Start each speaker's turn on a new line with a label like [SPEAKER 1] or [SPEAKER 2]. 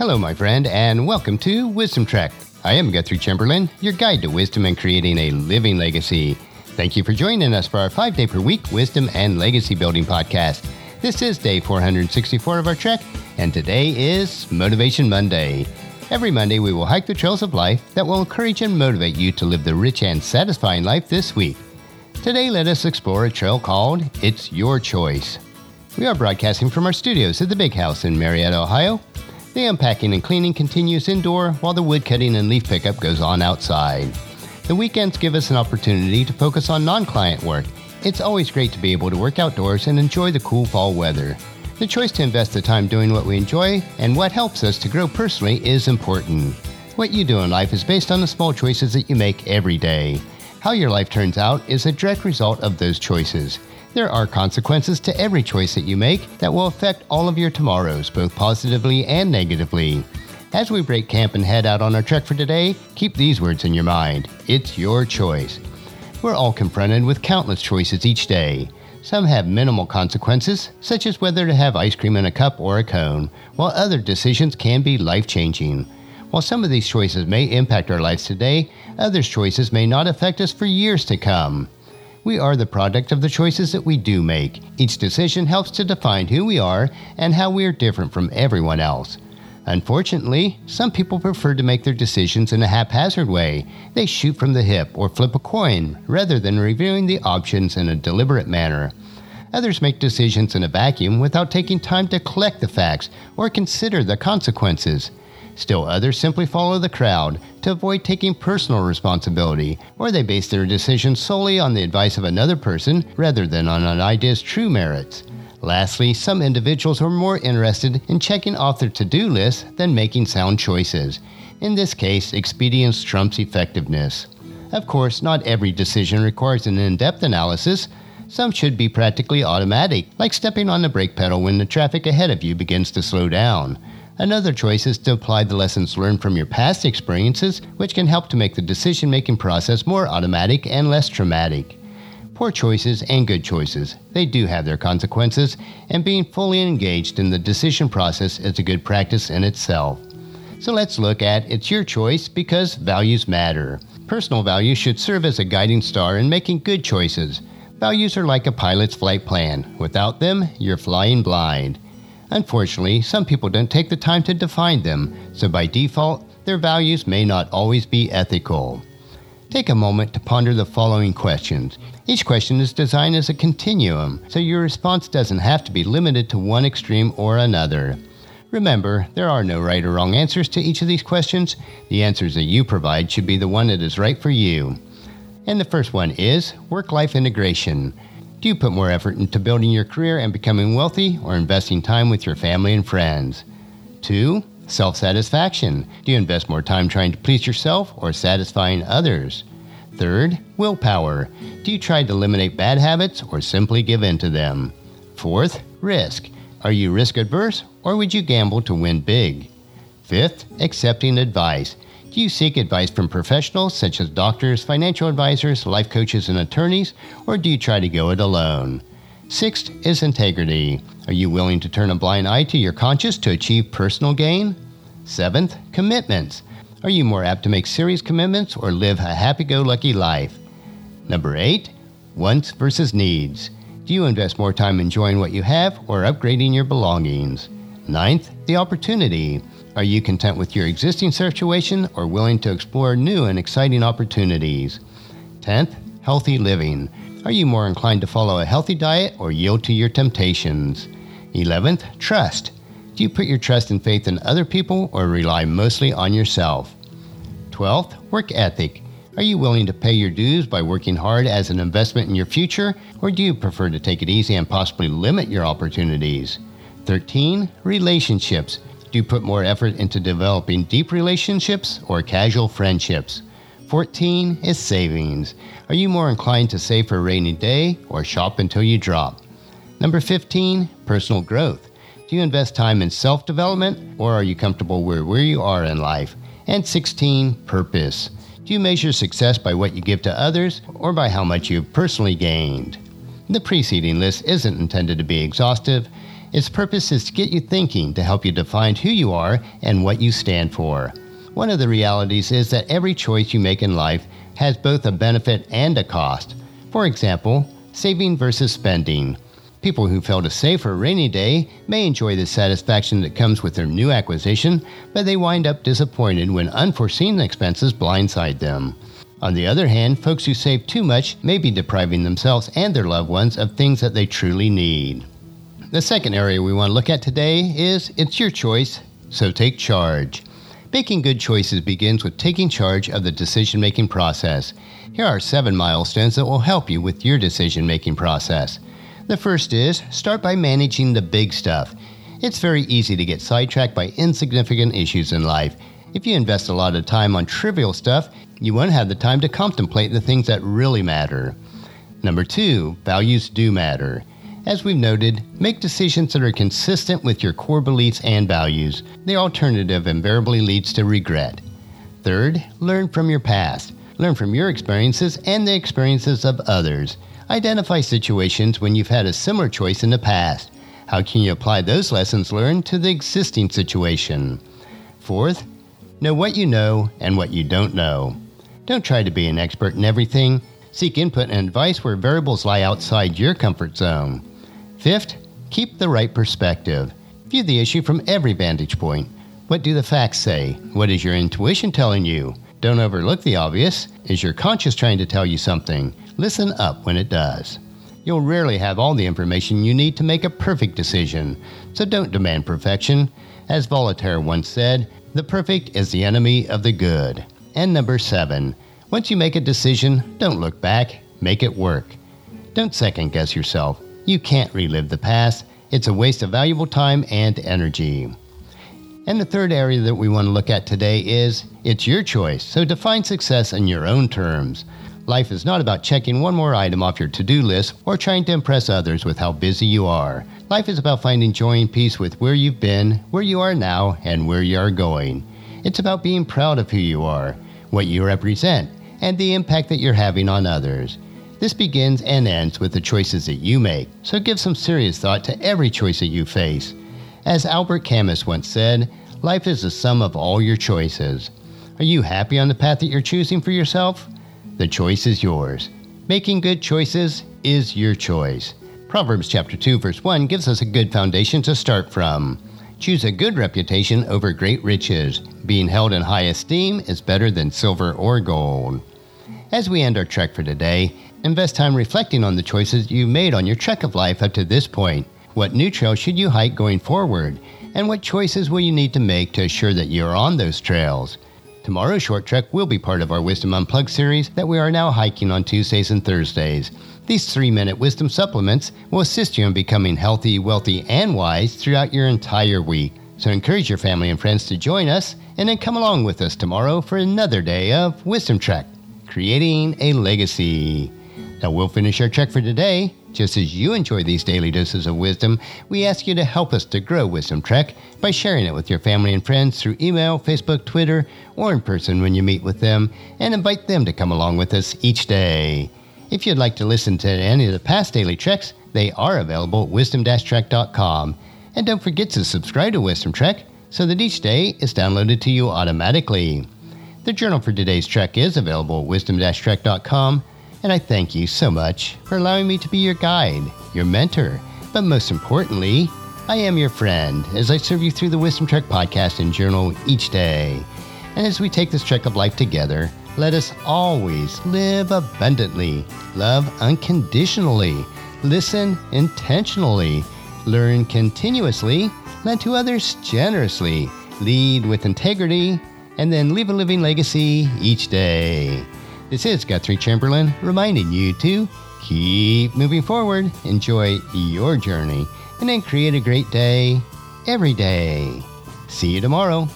[SPEAKER 1] Hello, my friend, and welcome to Wisdom Trek. I am Guthrie Chamberlain, your guide to wisdom and creating a living legacy. Thank you for joining us for our five day per week wisdom and legacy building podcast. This is day 464 of our trek, and today is Motivation Monday. Every Monday, we will hike the trails of life that will encourage and motivate you to live the rich and satisfying life this week. Today, let us explore a trail called It's Your Choice. We are broadcasting from our studios at the Big House in Marietta, Ohio. The unpacking and cleaning continues indoor while the wood cutting and leaf pickup goes on outside. The weekends give us an opportunity to focus on non client work. It's always great to be able to work outdoors and enjoy the cool fall weather. The choice to invest the time doing what we enjoy and what helps us to grow personally is important. What you do in life is based on the small choices that you make every day. How your life turns out is a direct result of those choices. There are consequences to every choice that you make that will affect all of your tomorrows, both positively and negatively. As we break camp and head out on our trek for today, keep these words in your mind. It's your choice. We're all confronted with countless choices each day. Some have minimal consequences, such as whether to have ice cream in a cup or a cone, while other decisions can be life changing. While some of these choices may impact our lives today, others' choices may not affect us for years to come. We are the product of the choices that we do make. Each decision helps to define who we are and how we are different from everyone else. Unfortunately, some people prefer to make their decisions in a haphazard way. They shoot from the hip or flip a coin rather than reviewing the options in a deliberate manner. Others make decisions in a vacuum without taking time to collect the facts or consider the consequences. Still, others simply follow the crowd to avoid taking personal responsibility, or they base their decisions solely on the advice of another person rather than on an idea's true merits. Lastly, some individuals are more interested in checking off their to do list than making sound choices. In this case, expedience trumps effectiveness. Of course, not every decision requires an in depth analysis. Some should be practically automatic, like stepping on the brake pedal when the traffic ahead of you begins to slow down. Another choice is to apply the lessons learned from your past experiences, which can help to make the decision making process more automatic and less traumatic. Poor choices and good choices, they do have their consequences, and being fully engaged in the decision process is a good practice in itself. So let's look at It's Your Choice because values matter. Personal values should serve as a guiding star in making good choices. Values are like a pilot's flight plan. Without them, you're flying blind. Unfortunately, some people don't take the time to define them, so by default, their values may not always be ethical. Take a moment to ponder the following questions. Each question is designed as a continuum, so your response doesn't have to be limited to one extreme or another. Remember, there are no right or wrong answers to each of these questions. The answers that you provide should be the one that is right for you. And the first one is work life integration. Do you put more effort into building your career and becoming wealthy or investing time with your family and friends? Two, self satisfaction. Do you invest more time trying to please yourself or satisfying others? Third, willpower. Do you try to eliminate bad habits or simply give in to them? Fourth, risk. Are you risk adverse or would you gamble to win big? Fifth, accepting advice. Do you seek advice from professionals such as doctors, financial advisors, life coaches, and attorneys, or do you try to go it alone? Sixth is integrity. Are you willing to turn a blind eye to your conscience to achieve personal gain? Seventh, commitments. Are you more apt to make serious commitments or live a happy go lucky life? Number eight, wants versus needs. Do you invest more time enjoying what you have or upgrading your belongings? Ninth, the opportunity. Are you content with your existing situation or willing to explore new and exciting opportunities? 10th, healthy living. Are you more inclined to follow a healthy diet or yield to your temptations? 11th, trust. Do you put your trust and faith in other people or rely mostly on yourself? 12th, work ethic. Are you willing to pay your dues by working hard as an investment in your future, or do you prefer to take it easy and possibly limit your opportunities? 13, relationships. Do you put more effort into developing deep relationships or casual friendships? 14 is savings. Are you more inclined to save for a rainy day or shop until you drop? Number 15, personal growth. Do you invest time in self development or are you comfortable where, where you are in life? And 16, purpose. Do you measure success by what you give to others or by how much you've personally gained? The preceding list isn't intended to be exhaustive Its purpose is to get you thinking to help you define who you are and what you stand for. One of the realities is that every choice you make in life has both a benefit and a cost. For example, saving versus spending. People who fail to save for a rainy day may enjoy the satisfaction that comes with their new acquisition, but they wind up disappointed when unforeseen expenses blindside them. On the other hand, folks who save too much may be depriving themselves and their loved ones of things that they truly need. The second area we want to look at today is it's your choice, so take charge. Making good choices begins with taking charge of the decision making process. Here are seven milestones that will help you with your decision making process. The first is start by managing the big stuff. It's very easy to get sidetracked by insignificant issues in life. If you invest a lot of time on trivial stuff, you won't have the time to contemplate the things that really matter. Number two, values do matter. As we've noted, make decisions that are consistent with your core beliefs and values. The alternative invariably leads to regret. Third, learn from your past. Learn from your experiences and the experiences of others. Identify situations when you've had a similar choice in the past. How can you apply those lessons learned to the existing situation? Fourth, know what you know and what you don't know. Don't try to be an expert in everything. Seek input and advice where variables lie outside your comfort zone. Fifth, keep the right perspective. View the issue from every vantage point. What do the facts say? What is your intuition telling you? Don't overlook the obvious. Is your conscience trying to tell you something? Listen up when it does. You'll rarely have all the information you need to make a perfect decision, so don't demand perfection. As Voltaire once said, the perfect is the enemy of the good. And number seven, once you make a decision, don't look back, make it work. Don't second guess yourself. You can't relive the past, it's a waste of valuable time and energy. And the third area that we want to look at today is it's your choice, so define success in your own terms. Life is not about checking one more item off your to do list or trying to impress others with how busy you are. Life is about finding joy and peace with where you've been, where you are now, and where you are going. It's about being proud of who you are, what you represent, and the impact that you're having on others. This begins and ends with the choices that you make, so give some serious thought to every choice that you face. As Albert Camus once said, life is the sum of all your choices. Are you happy on the path that you're choosing for yourself? The choice is yours. Making good choices is your choice. Proverbs chapter 2 verse 1 gives us a good foundation to start from. Choose a good reputation over great riches. Being held in high esteem is better than silver or gold. As we end our trek for today, invest time reflecting on the choices you made on your trek of life up to this point. What new trails should you hike going forward? And what choices will you need to make to assure that you're on those trails? Tomorrow's short trek will be part of our Wisdom Unplugged series that we are now hiking on Tuesdays and Thursdays. These three minute wisdom supplements will assist you in becoming healthy, wealthy, and wise throughout your entire week. So encourage your family and friends to join us and then come along with us tomorrow for another day of Wisdom Trek, creating a legacy. Now we'll finish our trek for today just as you enjoy these daily doses of wisdom, we ask you to help us to grow Wisdom Trek by sharing it with your family and friends through email, Facebook, Twitter, or in person when you meet with them, and invite them to come along with us each day. If you'd like to listen to any of the past daily treks, they are available at wisdom-trek.com. And don't forget to subscribe to Wisdom Trek so that each day is downloaded to you automatically. The journal for today's trek is available at wisdom-trek.com and I thank you so much for allowing me to be your guide, your mentor, but most importantly, I am your friend as I serve you through the Wisdom Trek podcast and journal each day. And as we take this trek of life together, let us always live abundantly, love unconditionally, listen intentionally, learn continuously, lend to others generously, lead with integrity, and then leave a living legacy each day. This is Guthrie Chamberlain reminding you to keep moving forward, enjoy your journey, and then create a great day every day. See you tomorrow.